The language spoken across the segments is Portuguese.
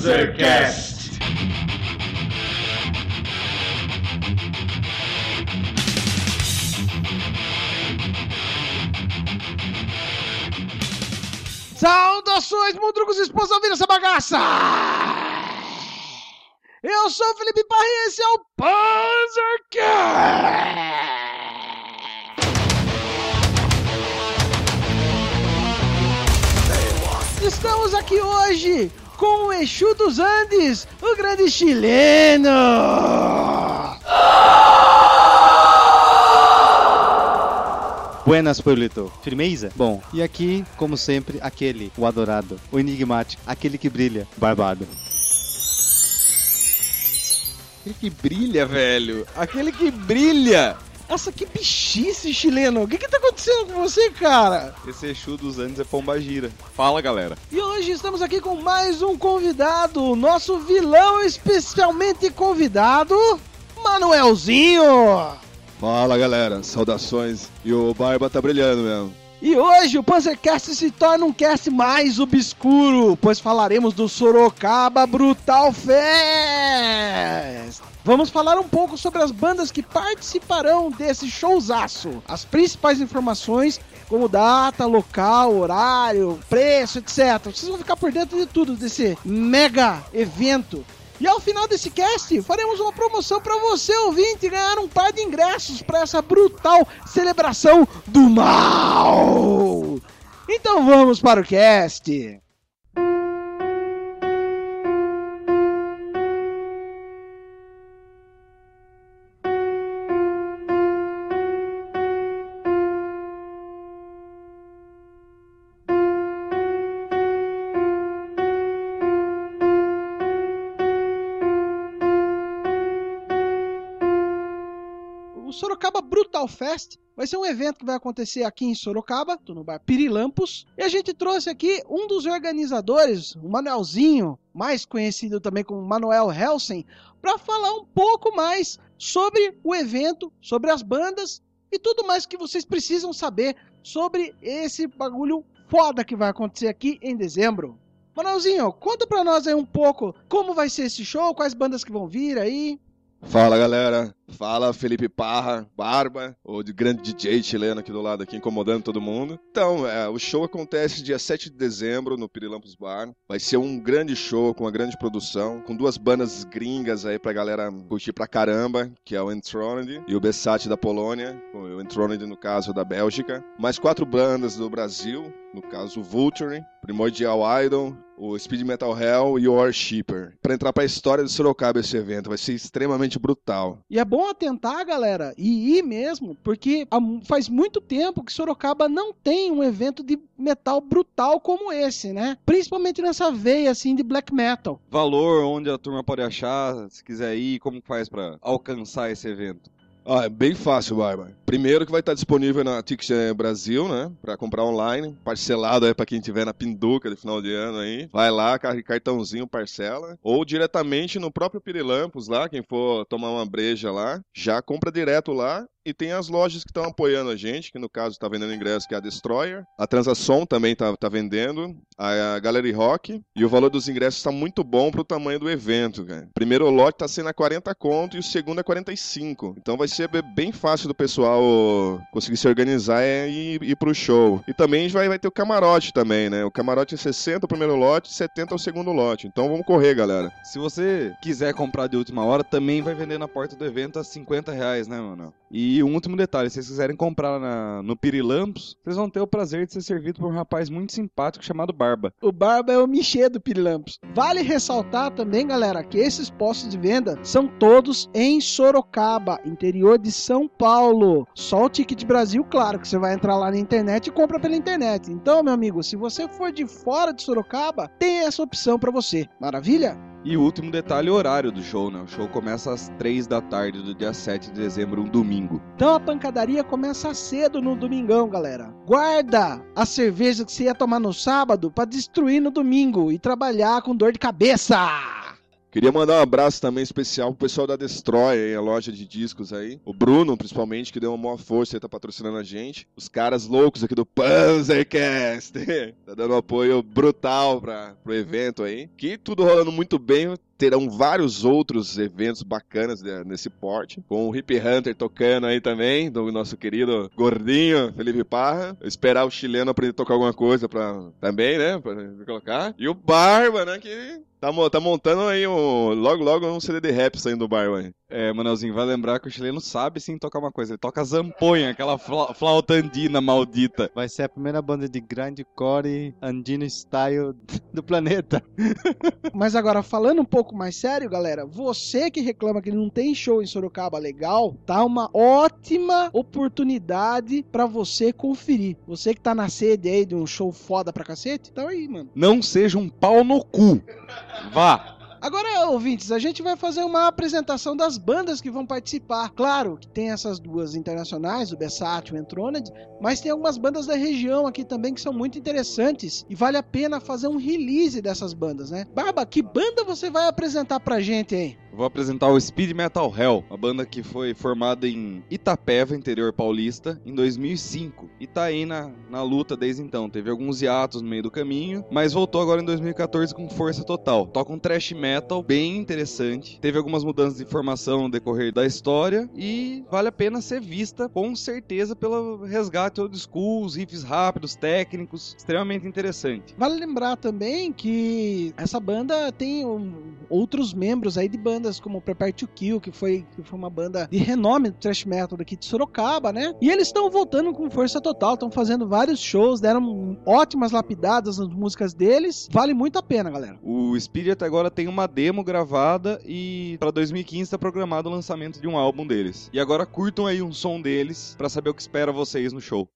Panzercast. Saudações, mundrucos e esposa ouvindo essa bagaça! Eu sou o Felipe Parra e esse é o Panzercast! Estamos aqui hoje com o Exu dos Andes, o grande chileno! Buenas, Pueblito. Firmeza? Bom, e aqui, como sempre, aquele, o adorado, o enigmático, aquele que brilha, barbado. Aquele que brilha, velho. Aquele que brilha. Nossa, que bichice, chileno. O que que tá acontecendo com você, cara? Esse Exu dos anos é Pombagira. Fala, galera. E hoje estamos aqui com mais um convidado, nosso vilão especialmente convidado, Manuelzinho. Fala, galera. Saudações. E o Barba tá brilhando mesmo. E hoje o Panzercast se torna um cast mais obscuro, pois falaremos do Sorocaba Brutal Fest. Vamos falar um pouco sobre as bandas que participarão desse showzaço, as principais informações como data, local, horário, preço, etc. Vocês vão ficar por dentro de tudo desse mega evento. E ao final desse cast, faremos uma promoção para você, ouvinte, ganhar um par de ingressos para essa brutal celebração do mal. Então vamos para o cast. Brutal Fest vai ser um evento que vai acontecer aqui em Sorocaba, no bar Pirilampos. E a gente trouxe aqui um dos organizadores, o Manuelzinho, mais conhecido também como Manuel Helsen, para falar um pouco mais sobre o evento, sobre as bandas e tudo mais que vocês precisam saber sobre esse bagulho foda que vai acontecer aqui em dezembro. Manuelzinho, conta pra nós aí um pouco como vai ser esse show, quais bandas que vão vir aí. Fala, galera. Fala, Felipe Parra, Barba, o de grande DJ chileno aqui do lado, aqui incomodando todo mundo. Então, é, o show acontece dia 7 de dezembro no Pirilampos Bar. Vai ser um grande show com uma grande produção, com duas bandas gringas aí pra galera curtir pra caramba, que é o Enthroned e o Bessat da Polônia, o Enthroned no caso da Bélgica. Mais quatro bandas do Brasil, no caso o Vulture, Primordial Idol, o Speed Metal Hell e o Worshipper. Pra entrar pra história do Sorocaba esse evento, vai ser extremamente brutal. E é bom atentar, galera, e ir mesmo, porque faz muito tempo que Sorocaba não tem um evento de metal brutal como esse, né? Principalmente nessa veia assim de black metal. valor, onde a turma pode achar, se quiser ir, como faz pra alcançar esse evento? Ah, é bem fácil, Barba. Primeiro que vai estar disponível na Ticket Brasil, né? Pra comprar online, parcelado aí pra quem tiver na pinduca de final de ano aí. Vai lá, car- cartãozinho, parcela. Ou diretamente no próprio Pirilampos lá, quem for tomar uma breja lá, já compra direto lá. E tem as lojas que estão apoiando a gente, que no caso tá vendendo ingresso, que é a Destroyer. A Transação também tá, tá vendendo. A, a Gallery Rock. E o valor dos ingressos tá muito bom pro tamanho do evento, cara. Primeiro lote tá sendo a 40 conto e o segundo é 45. Então vai ser be- bem fácil do pessoal conseguir se organizar e ir, ir pro show. E também vai, vai ter o camarote também, né? O camarote é 60 o primeiro lote e 70 o segundo lote. Então vamos correr, galera. Se você quiser comprar de última hora, também vai vender na porta do evento a 50 reais, né, mano? E um último detalhe, se vocês quiserem comprar na, no Pirilampos, vocês vão ter o prazer de ser servido por um rapaz muito simpático chamado Barba. O Barba é o Michê do Pirilampos. Vale ressaltar também, galera, que esses postos de venda são todos em Sorocaba, interior de São Paulo. Só o Ticket Brasil, claro, que você vai entrar lá na internet e compra pela internet. Então, meu amigo, se você for de fora de Sorocaba, tem essa opção para você. Maravilha? E o último detalhe, o horário do show, né? O show começa às 3 da tarde do dia 7 de dezembro, um domingo. Então a pancadaria começa cedo no domingão, galera. Guarda a cerveja que você ia tomar no sábado para destruir no domingo e trabalhar com dor de cabeça. Queria mandar um abraço também especial pro pessoal da Destroy, aí, a loja de discos aí. O Bruno, principalmente, que deu uma maior força e tá patrocinando a gente. Os caras loucos aqui do Panzercast. tá dando um apoio brutal pra, pro evento aí. Que tudo rolando muito bem terão vários outros eventos bacanas né, nesse porte, com o Hip Hunter tocando aí também, do nosso querido gordinho Felipe Parra. Esperar o chileno aprender a tocar alguma coisa pra, também, né, pra colocar. E o Barba, né, que Tá, tá, montando aí um, logo, logo um CD de rap saindo do bar, aí. É, Manelzinho, vai lembrar que o chileno sabe sim tocar uma coisa. Ele toca zamponha, aquela fla flauta andina maldita. Vai ser a primeira banda de grindcore andino style do planeta. Mas agora, falando um pouco mais sério, galera, você que reclama que não tem show em Sorocaba legal, tá uma ótima oportunidade para você conferir. Você que tá na sede aí de um show foda pra cacete, então aí, mano. Não seja um pau no cu. Vá. Agora, ouvintes, a gente vai fazer uma apresentação das bandas que vão participar. Claro que tem essas duas internacionais, o Bessat e o Entroned, mas tem algumas bandas da região aqui também que são muito interessantes e vale a pena fazer um release dessas bandas, né? Barba, que banda você vai apresentar pra gente aí? Vou apresentar o Speed Metal Hell, uma banda que foi formada em Itapeva, interior paulista, em 2005 e tá aí na, na luta desde então. Teve alguns hiatos no meio do caminho, mas voltou agora em 2014 com força total. Toca um thrash metal bem interessante. Teve algumas mudanças de formação no decorrer da história e vale a pena ser vista com certeza pelo resgate old school, os riffs rápidos, técnicos, extremamente interessante. Vale lembrar também que essa banda tem um, outros membros aí de bandas como Prepare to Kill, que foi, que foi uma banda de renome do thrash metal daqui de Sorocaba, né? E eles estão voltando com força total, estão fazendo vários shows, deram ótimas lapidadas nas músicas deles. Vale muito a pena, galera. O Spirit agora tem uma demo gravada e para 2015 está programado o lançamento de um álbum deles. E agora curtam aí um som deles para saber o que espera vocês no show.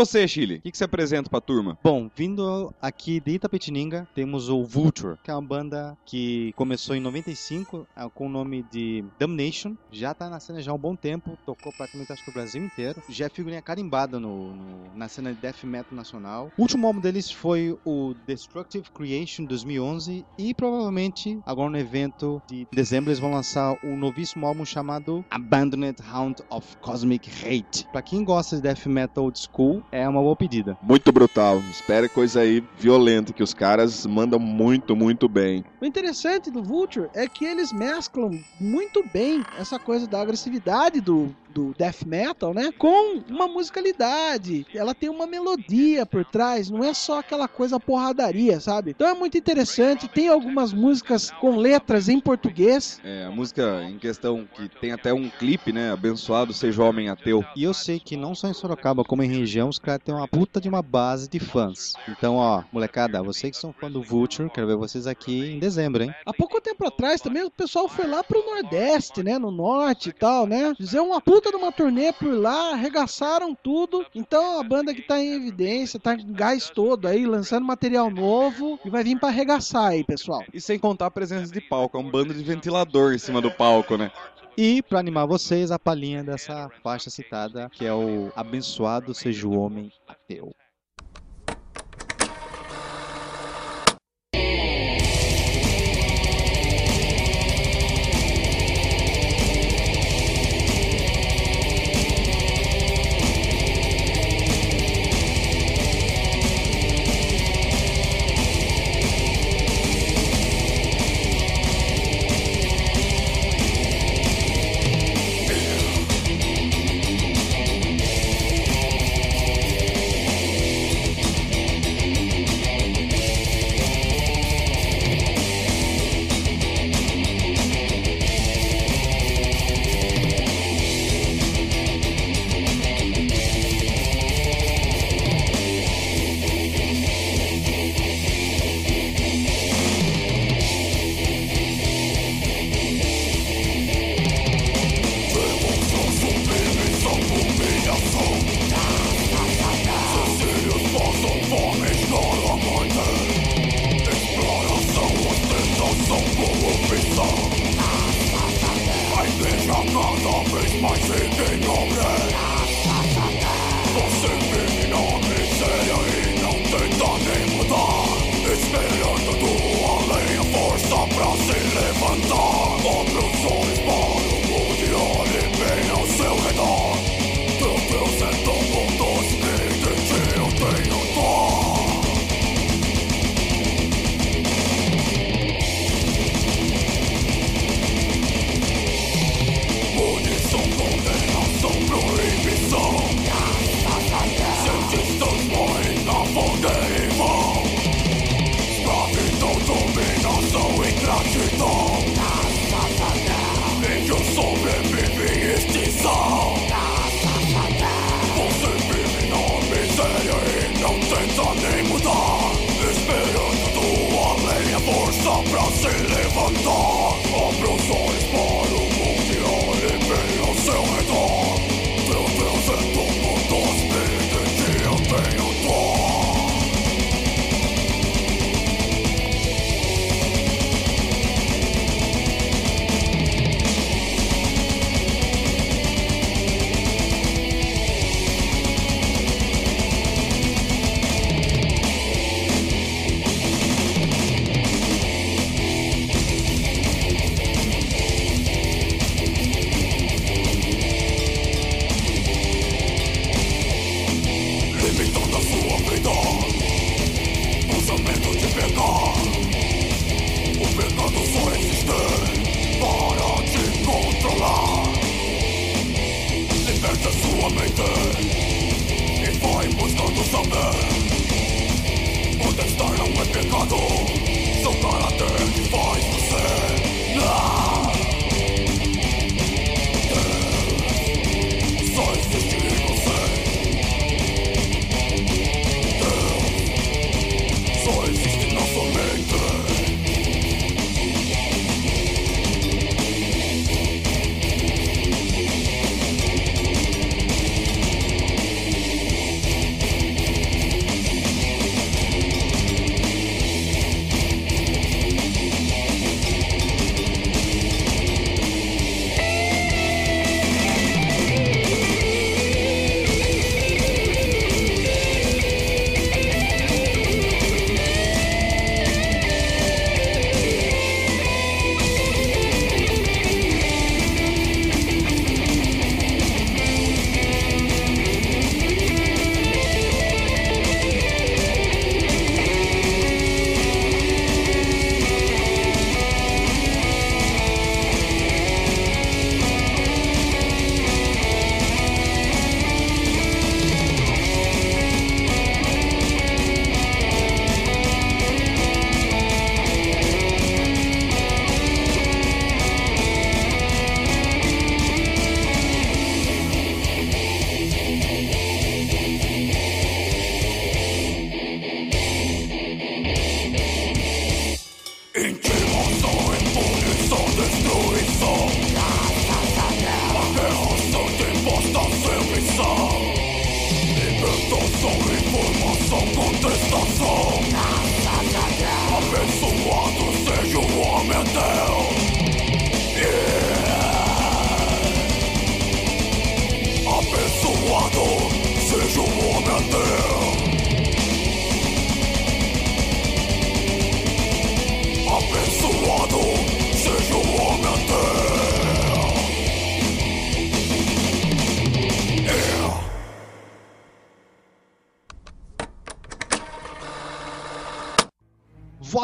Você, Chile? O que, que você apresenta pra turma? Bom, vindo aqui de Itapetininga, temos o Vulture, que é uma banda que começou em 95 é, com o nome de Damnation. Já tá na cena já há um bom tempo, tocou praticamente acho que o Brasil inteiro. Já é figurinha carimbada no, no- na cena de death metal nacional. O último álbum deles foi o Destructive Creation 2011 e provavelmente agora no evento de dezembro eles vão lançar um novíssimo álbum chamado Abandoned Hound of Cosmic Hate. Pra quem gosta de death metal old school, é uma boa pedida. Muito brutal. Espere coisa aí violenta, que os caras mandam muito, muito bem. O interessante do Vulture é que eles mesclam muito bem essa coisa da agressividade do, do death metal, né? Com uma musicalidade. Ela tem uma melodia por trás, não é só aquela coisa porradaria, sabe? Então é muito interessante. Tem algumas músicas com letras em português. É, a música em questão que tem até um clipe, né? Abençoado seja o homem ateu. E eu sei que não só em Sorocaba, como em região, os caras têm uma puta de uma base de fãs. Então, ó, molecada, vocês que são fã do Vulture, quero ver vocês aqui em dezembro, hein? Há pouco tempo atrás também o pessoal foi lá pro Nordeste, né? No Norte e tal, né? Fizeram uma puta de uma turnê por lá, arregaçaram tudo. Então a banda que tá em evidência, tá em gás todo aí, lançando material novo e vai vir pra arregaçar aí, pessoal. E sem contar a presença de palco, é um bando de ventilador em cima do palco, né? E, pra animar vocês, a palhinha dessa faixa citada, que é o Abençoado Seja o Homem Ateu.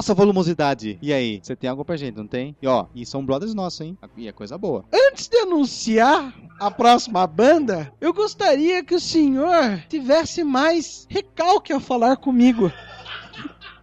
Vossa volumosidade. E aí, você tem algo pra gente, não tem? E ó, e são brothers nossos, hein? E é coisa boa. Antes de anunciar a próxima banda, eu gostaria que o senhor tivesse mais recalque a falar comigo.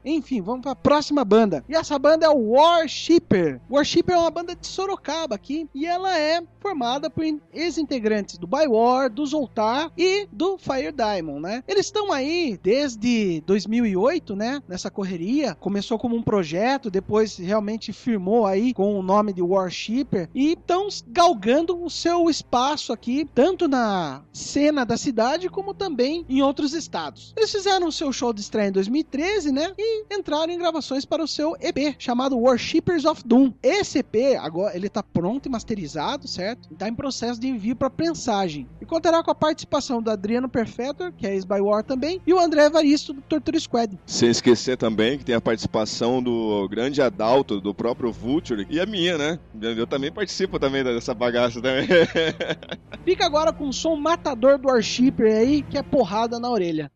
Enfim, vamos para a próxima banda. E essa banda é o Worshipper. Worshipper é uma banda de Sorocaba aqui e ela é formada por ex-integrantes do Bywar, do Zoltar e do Fire Diamond, né? Eles estão aí desde 2008, né? Nessa correria. Começou como um projeto, depois realmente firmou aí com o nome de Worshipper e estão galgando o seu espaço aqui, tanto na cena da cidade como também em outros estados. Eles fizeram o seu show de estreia em 2013, né? E entraram em gravações para o seu EP, chamado Worshippers of Doom. Esse EP, agora, ele está pronto e masterizado, certo? Está em processo de envio para prensagem. E contará com a participação do Adriano Perfector, que é ex-by War também, e o André Evaristo, do Torture Squad. Sem esquecer também que tem a participação do grande Adalto, do próprio Vulture, e a minha, né? Eu também participo também dessa bagaça também. Fica agora com o som matador do Worshipper aí, que é porrada na orelha.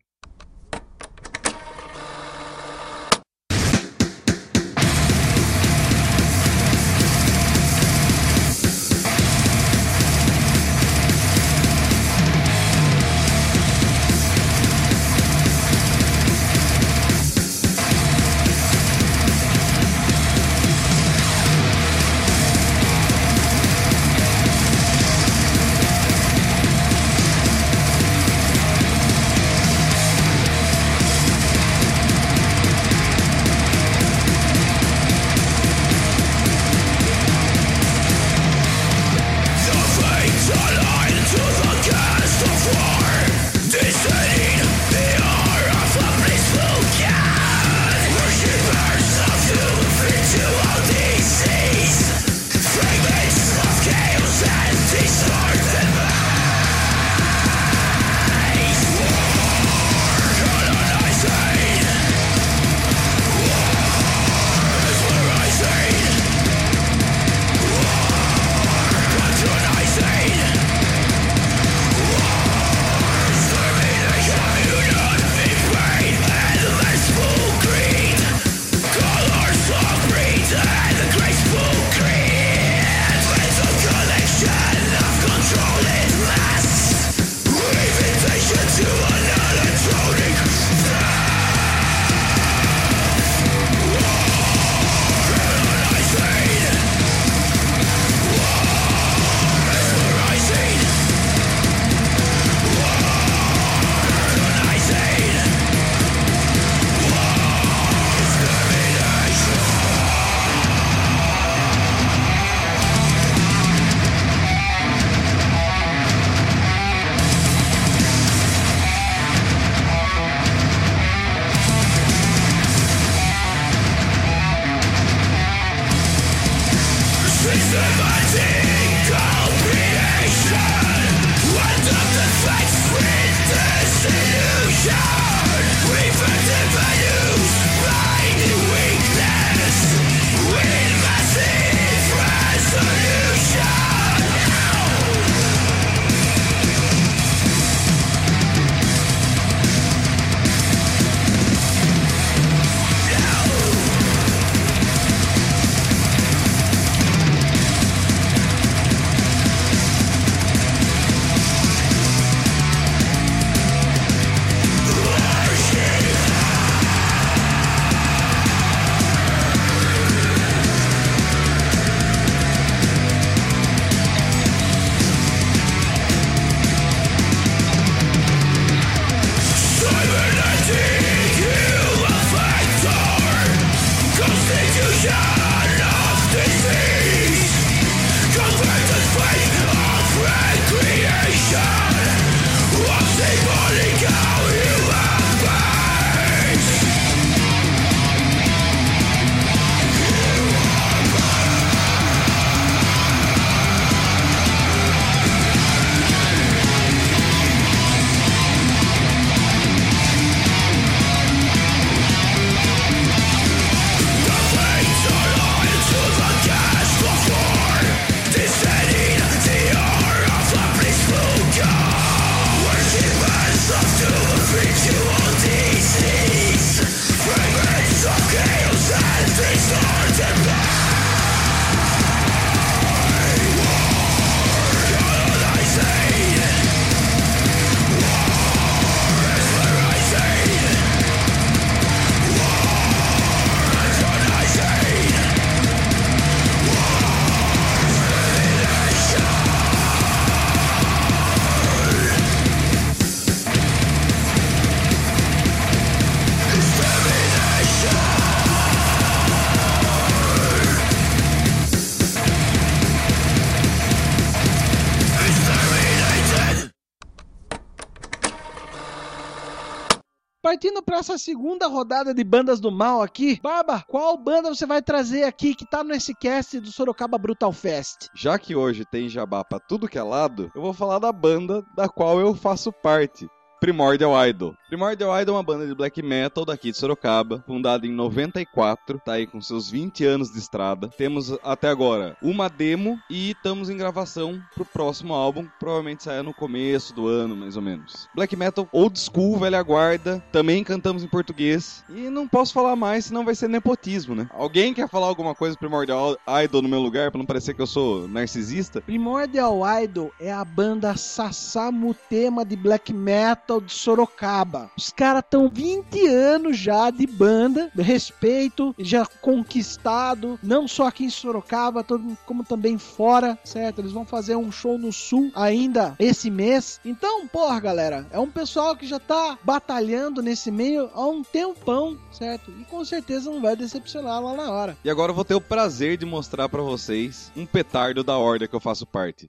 Partindo para essa segunda rodada de bandas do mal aqui, Barba, qual banda você vai trazer aqui que tá nesse cast do Sorocaba Brutal Fest? Já que hoje tem jabá pra tudo que é lado, eu vou falar da banda da qual eu faço parte. Primordial Idol. Primordial Idol é uma banda de black metal daqui de Sorocaba, fundada em 94, tá aí com seus 20 anos de estrada. Temos até agora uma demo e estamos em gravação pro próximo álbum, que provavelmente saia no começo do ano, mais ou menos. Black metal old school, velha guarda, também cantamos em português e não posso falar mais, senão vai ser nepotismo, né? Alguém quer falar alguma coisa do Primordial Idol no meu lugar pra não parecer que eu sou narcisista? Primordial Idol é a banda Sassamutema de black metal de Sorocaba. Os caras estão 20 anos já de banda, respeito, já conquistado, não só aqui em Sorocaba, como também fora, certo? Eles vão fazer um show no sul ainda esse mês. Então, porra, galera, é um pessoal que já tá batalhando nesse meio há um tempão, certo? E com certeza não vai decepcionar lá na hora. E agora eu vou ter o prazer de mostrar pra vocês um petardo da horda que eu faço parte.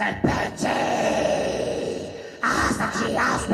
St. Patrick! Hasta que las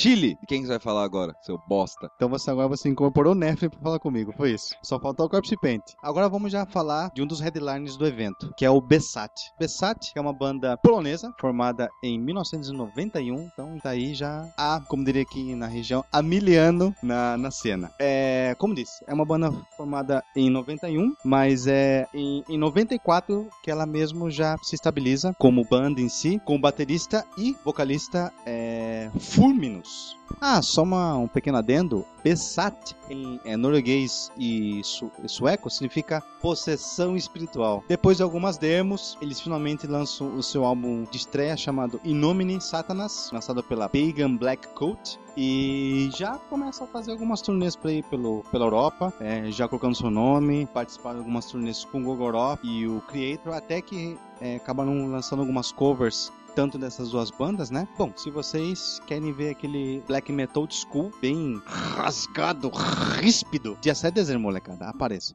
Chile. Quem que você vai falar agora, seu bosta? Então você agora você incorporou o Nefre pra falar comigo, foi isso. Só faltou o Corpse Paint. Agora vamos já falar de um dos headliners do evento, que é o Bessat. Bessat é uma banda polonesa, formada em 1991, então tá aí já há, como diria aqui na região, há mil anos na, na cena. É, como disse, é uma banda formada em 91, mas é em, em 94 que ela mesmo já se estabiliza como banda em si, com baterista e vocalista é, Furminus. Ah, só uma, um pequeno adendo. Besat em é, norueguês e su sueco significa possessão espiritual. Depois de algumas demos, eles finalmente lançam o seu álbum de estreia chamado Inomine Satanas, lançado pela Pagan Black Coat. E já começa a fazer algumas turnês por aí pelo, pela Europa, é, já colocando seu nome, participar de algumas turnês com o Gogoroth e o Creator, até que é, acabaram lançando algumas covers tanto dessas duas bandas, né? Bom, se vocês querem ver aquele black metal old school bem rasgado, ríspido, dia 7 de dezembro, molecada, apareça.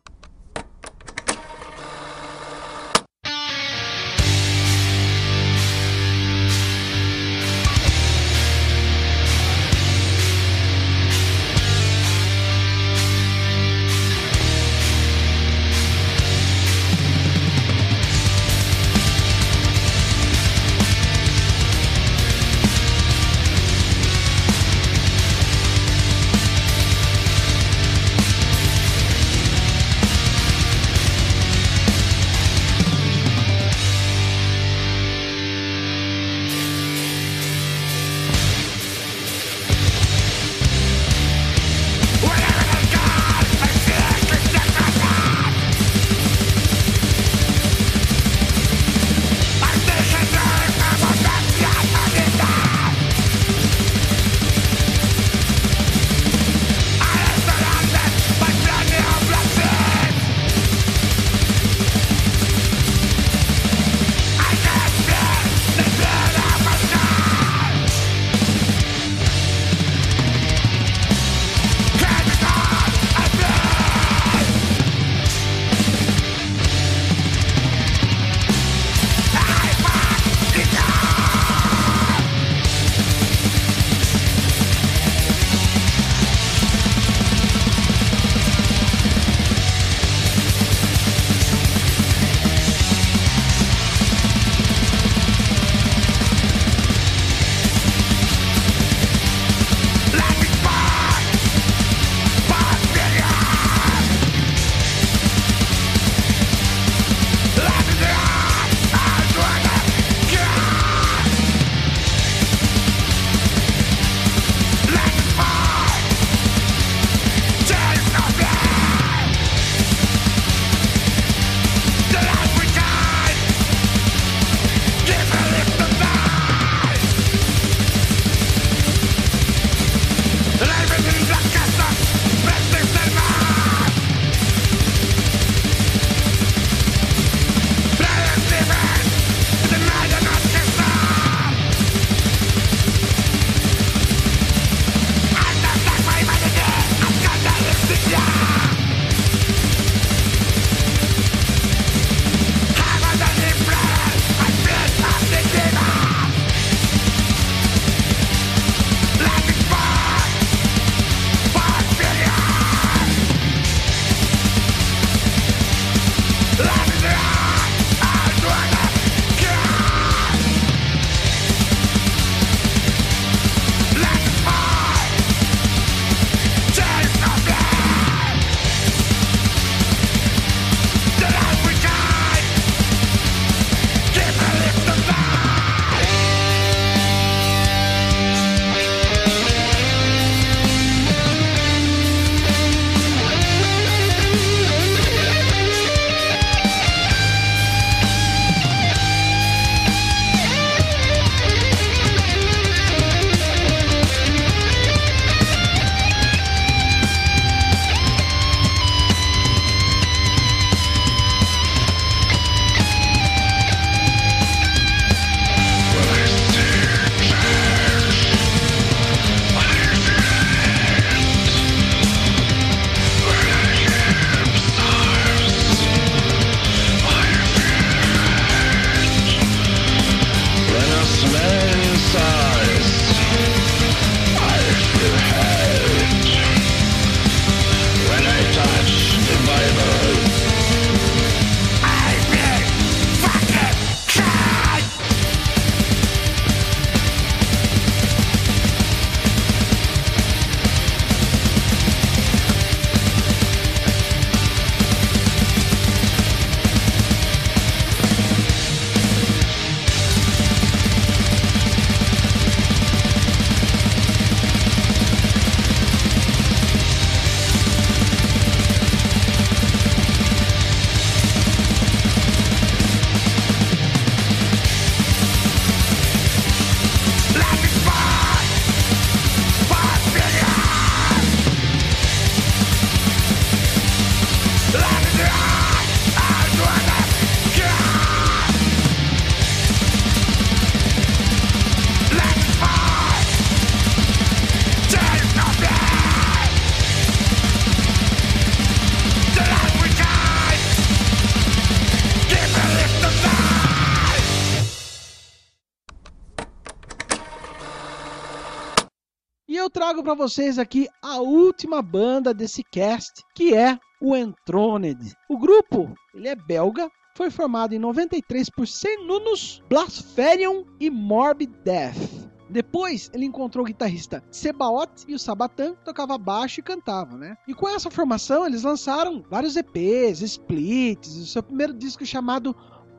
Para vocês aqui a última banda desse cast, que é o Entroned. O grupo, ele é belga, foi formado em 93 por Senunus, Blaspherion e Morbid Death. Depois ele encontrou o guitarrista Sebaot e o Sabatan tocava baixo e cantava, né? E com essa formação eles lançaram vários EPs, splits, o seu primeiro disco chamado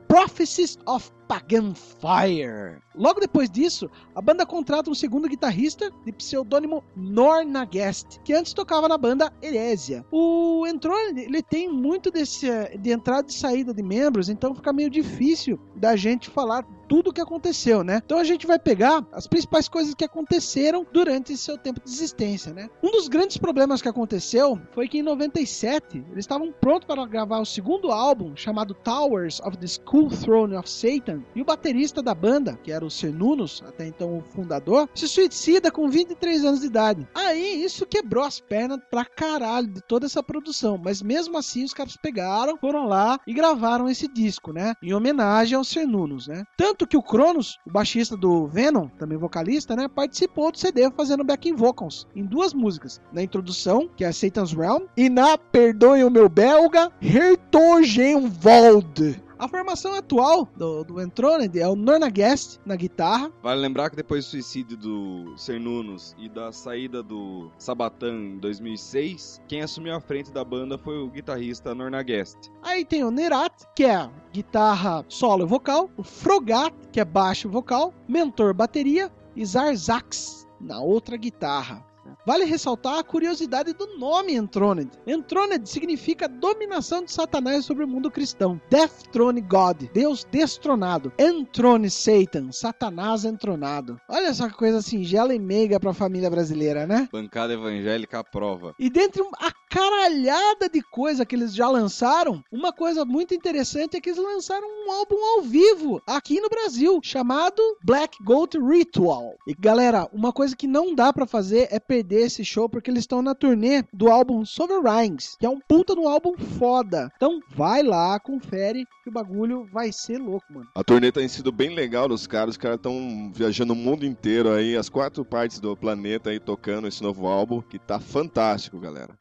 Prophecies of Pagan Fire. Logo depois disso, a banda contrata um segundo guitarrista de pseudônimo Nornagest, que antes tocava na banda Heresia. O Entrone, ele tem muito desse de entrada e saída de membros, então fica meio difícil da gente falar tudo o que aconteceu, né? Então a gente vai pegar as principais coisas que aconteceram durante seu tempo de existência, né? Um dos grandes problemas que aconteceu foi que em 97 eles estavam prontos para gravar o segundo álbum chamado Towers of the School Throne of Satan e o baterista da banda, que era o Senunos, até então o fundador, se suicida com 23 anos de idade. Aí isso quebrou as pernas pra caralho de toda essa produção, mas mesmo assim os caras pegaram, foram lá e gravaram esse disco, né? Em homenagem aos Senunos, né? Tanto que o Cronos, o baixista do Venom, também vocalista, né, participou do CD fazendo backing vocals em duas músicas, na introdução, que é Satan's Realm, e na Perdoe o meu belga, Hertogenwald. A formação atual do, do Entroned é o Nornagest na guitarra. Vale lembrar que depois do suicídio do Cernunos e da saída do Sabatan em 2006, quem assumiu a frente da banda foi o guitarrista Nornagest. Aí tem o Nerat, que é guitarra solo e vocal, o Frogat, que é baixo e vocal, mentor bateria e Zarzax na outra guitarra. Vale ressaltar a curiosidade do nome Entroned. Entroned significa dominação de Satanás sobre o mundo cristão. Death Throne God, Deus destronado. Entrone Satan, Satanás entronado. Olha só que coisa singela e meiga pra família brasileira, né? Bancada evangélica à prova. E dentre a caralhada de coisa que eles já lançaram, uma coisa muito interessante é que eles lançaram um álbum ao vivo aqui no Brasil, chamado Black Goat Ritual. E galera, uma coisa que não dá para fazer é perder esse show porque eles estão na turnê do álbum Sovereigns, que é um puta no álbum foda. Então vai lá, confere que o bagulho vai ser louco, mano. A turnê tem sido bem legal dos caras, os caras estão viajando o mundo inteiro aí, as quatro partes do planeta aí tocando esse novo álbum, que tá fantástico, galera.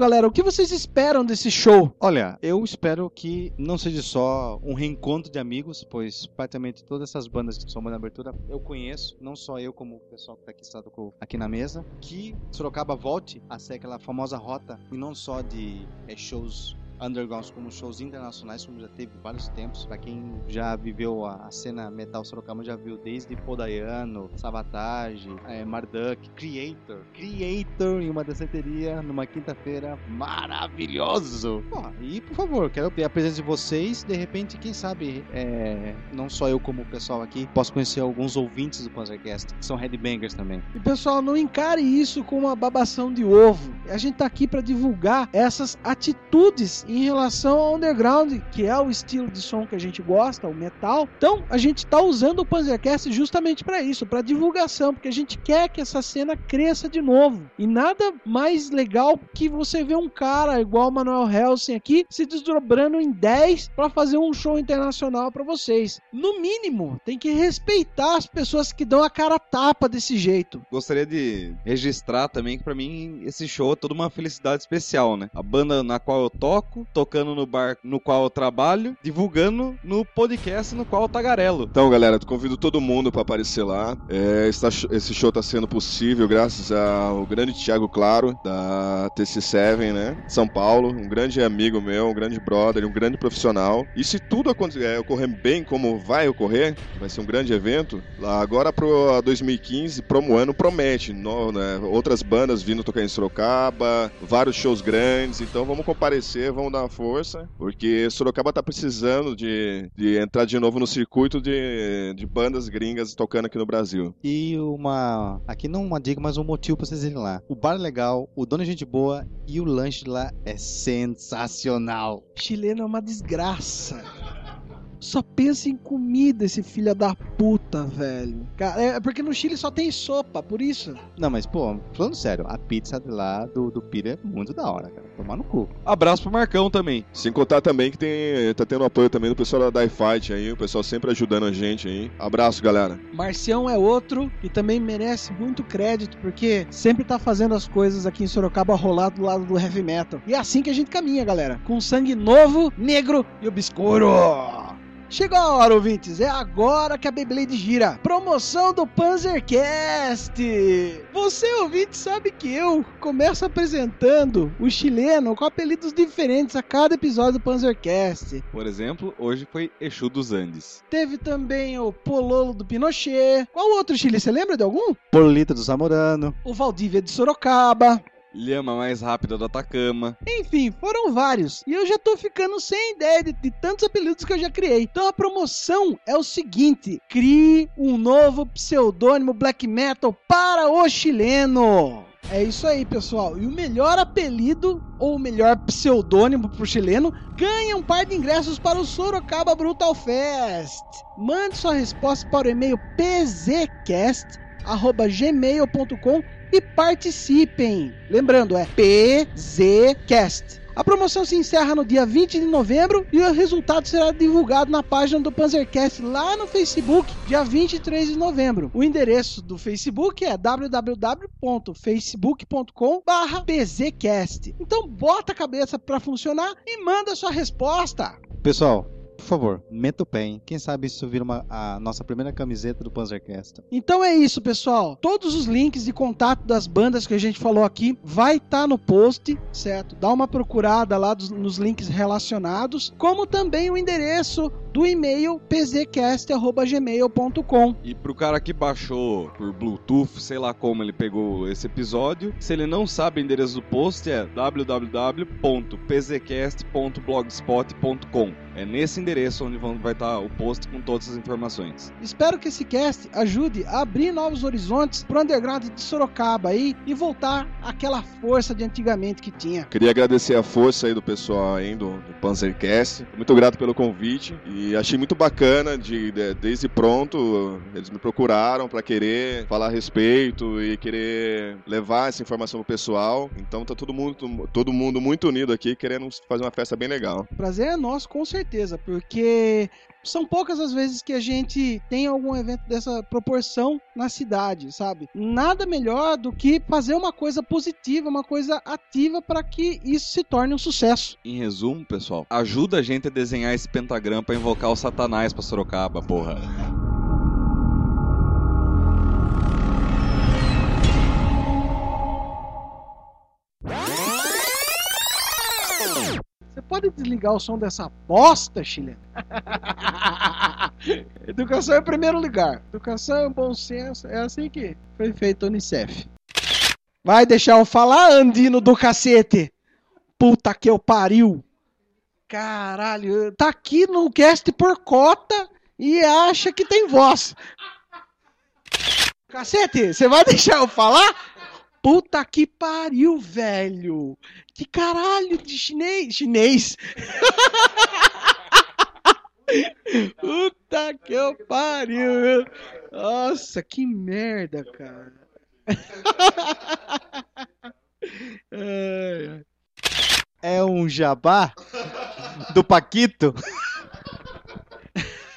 Galera, o que vocês esperam desse show? Olha, eu espero que não seja só um reencontro de amigos, pois praticamente todas essas bandas que são na abertura eu conheço, não só eu como o pessoal que está aqui, aqui na mesa, que Sorocaba volte a ser aquela famosa rota e não só de é, shows undergrounds como shows internacionais, como já teve vários tempos. Para quem já viveu a, cena metal Sorocaba, já viu desde Podaiano, Savatage, é, Marduk, Creator, Creator em uma danceteria numa quinta-feira maravilhoso. Pô, e por favor, quero ter a presença de vocês. De repente, quem sabe, é, não só eu como o pessoal aqui, posso conhecer alguns ouvintes do Panzercast, que são headbangers também. E pessoal, não encare isso como uma babação de ovo. A gente tá aqui para divulgar essas atitudes em relação ao underground, que é o estilo de som que a gente gosta, o metal. Então, a gente está usando o Panzercast justamente para isso, para divulgação, porque a gente quer que essa cena cresça de novo. E nada mais legal que você ver um cara igual o Manuel Helsing aqui se desdobrando em 10 para fazer um show internacional para vocês. No mínimo, tem que respeitar as pessoas que dão a cara tapa desse jeito. Gostaria de registrar também que para mim esse show é toda uma felicidade especial, né? A banda na qual eu toco tocando no bar no qual eu trabalho, divulgando no podcast no qual eu tagarelo. Então, galera, convido todo mundo para aparecer lá. É, esse show tá sendo possível graças ao grande Thiago Claro, da TC7, né? São Paulo, um grande amigo meu, um grande brother, um grande profissional. E se tudo é, ocorrer bem como vai ocorrer, vai ser um grande evento, lá agora pro 2015, promo ano promete. No, né? Outras bandas vindo tocar em Sorocaba, vários shows grandes, então vamos comparecer, vamos dar uma força, porque Sorocaba tá precisando de, de entrar de novo no circuito de, de bandas gringas tocando aqui no Brasil. E uma. Aqui não uma dica, mas um motivo pra vocês irem lá. O bar é legal, o dono é gente boa e o lanche lá é sensacional. Chileno é uma desgraça. Só pensa em comida esse filho da puta, velho. É porque no Chile só tem sopa, por isso. Não, mas, pô, falando sério, a pizza lá do, do Pira é muito da hora, cara. Tomar no cu. Abraço pro Marcão também. Sem contar também que tem, tá tendo apoio também do pessoal da Die Fight aí, o pessoal sempre ajudando a gente aí. Abraço, galera. Marcião é outro que também merece muito crédito, porque sempre tá fazendo as coisas aqui em Sorocaba rolar do lado do heavy metal. E é assim que a gente caminha, galera. Com sangue novo, negro e obscuro. Chegou a hora, ouvintes. É agora que a Beyblade gira. Promoção do Panzercast. Você, ouvinte, sabe que eu começo apresentando o chileno com apelidos diferentes a cada episódio do Panzercast. Por exemplo, hoje foi Exu dos Andes. Teve também o Pololo do Pinochet. Qual outro chile? Você lembra de algum? Pololita do Zamorano. O Valdívia de Sorocaba. Lhama mais rápida do Atacama. Enfim, foram vários. E eu já tô ficando sem ideia de, de, tantos apelidos que eu já criei. Então a promoção é o seguinte: crie um novo pseudônimo black metal para o chileno. É isso aí, pessoal. E o melhor apelido ou o melhor pseudônimo pro chileno ganha um par de ingressos para o Sorocaba Brutal Fest. Mande sua resposta para o e-mail pzcast@gmail.com e participem. Lembrando, é PZCast. A promoção se encerra no dia 20 de novembro e o resultado será divulgado na página do Panzercast lá no Facebook, dia 23 de novembro. O endereço do Facebook é www.facebook.com/pzcast. Então bota a cabeça para funcionar e manda sua resposta. Pessoal, por favor, meta o pé, hein? Quem sabe isso vira uma, a nossa primeira camiseta do Panzercast. Então é isso, pessoal. Todos os links de contato das bandas que a gente falou aqui vai estar tá no post, certo? Dá uma procurada lá dos, nos links relacionados, como também o endereço do e-mail pzcast@gmail.com. E pro cara que baixou por Bluetooth, sei lá como ele pegou esse episódio, se ele não sabe o endereço do post é www.pzcast.blogspot.com. É nesse endereço onde vai estar o post com todas as informações. Espero que esse cast ajude a abrir novos horizontes pro underground de Sorocaba aí e voltar àquela força de antigamente que tinha. Queria agradecer a força aí do pessoal aí do, do Panzercast. Muito grato pelo convite e achei muito bacana de, de desde pronto eles me procuraram para querer falar a respeito e querer levar essa informação pro pessoal. Então tá todo mundo todo mundo muito unido aqui querendo fazer uma festa bem legal. Prazer é nosso, com certeza certeza, porque são poucas as vezes que a gente tem algum evento dessa proporção na cidade, sabe? Nada melhor do que fazer uma coisa positiva, uma coisa ativa para que isso se torne um sucesso. Em resumo, pessoal, ajuda a gente a desenhar esse pentagrama pra invocar o Satanás pra Sorocaba, porra. Pode desligar o som dessa bosta, chileno? Educação é primeiro lugar. Educação é bom senso. É assim que foi feito a Unicef. Vai deixar eu falar, Andino do cacete? Puta que eu pariu. Caralho, tá aqui no cast por cota e acha que tem voz. Cacete, você vai deixar eu falar? Puta que pariu, velho. Que caralho de chinês. Chinês. Puta que eu pariu. Nossa, que merda, cara. É um jabá do Paquito?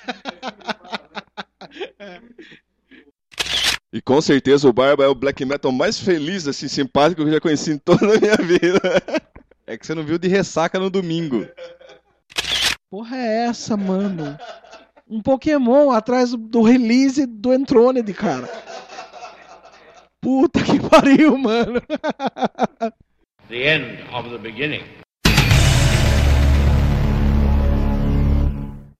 E com certeza o Barba é o black metal mais feliz, assim, simpático que eu já conheci em toda a minha vida. É que você não viu de ressaca no domingo. Porra é essa, mano? Um Pokémon atrás do- do release do Enthroned, cara. Puta que pariu, mano. the end of the beginning.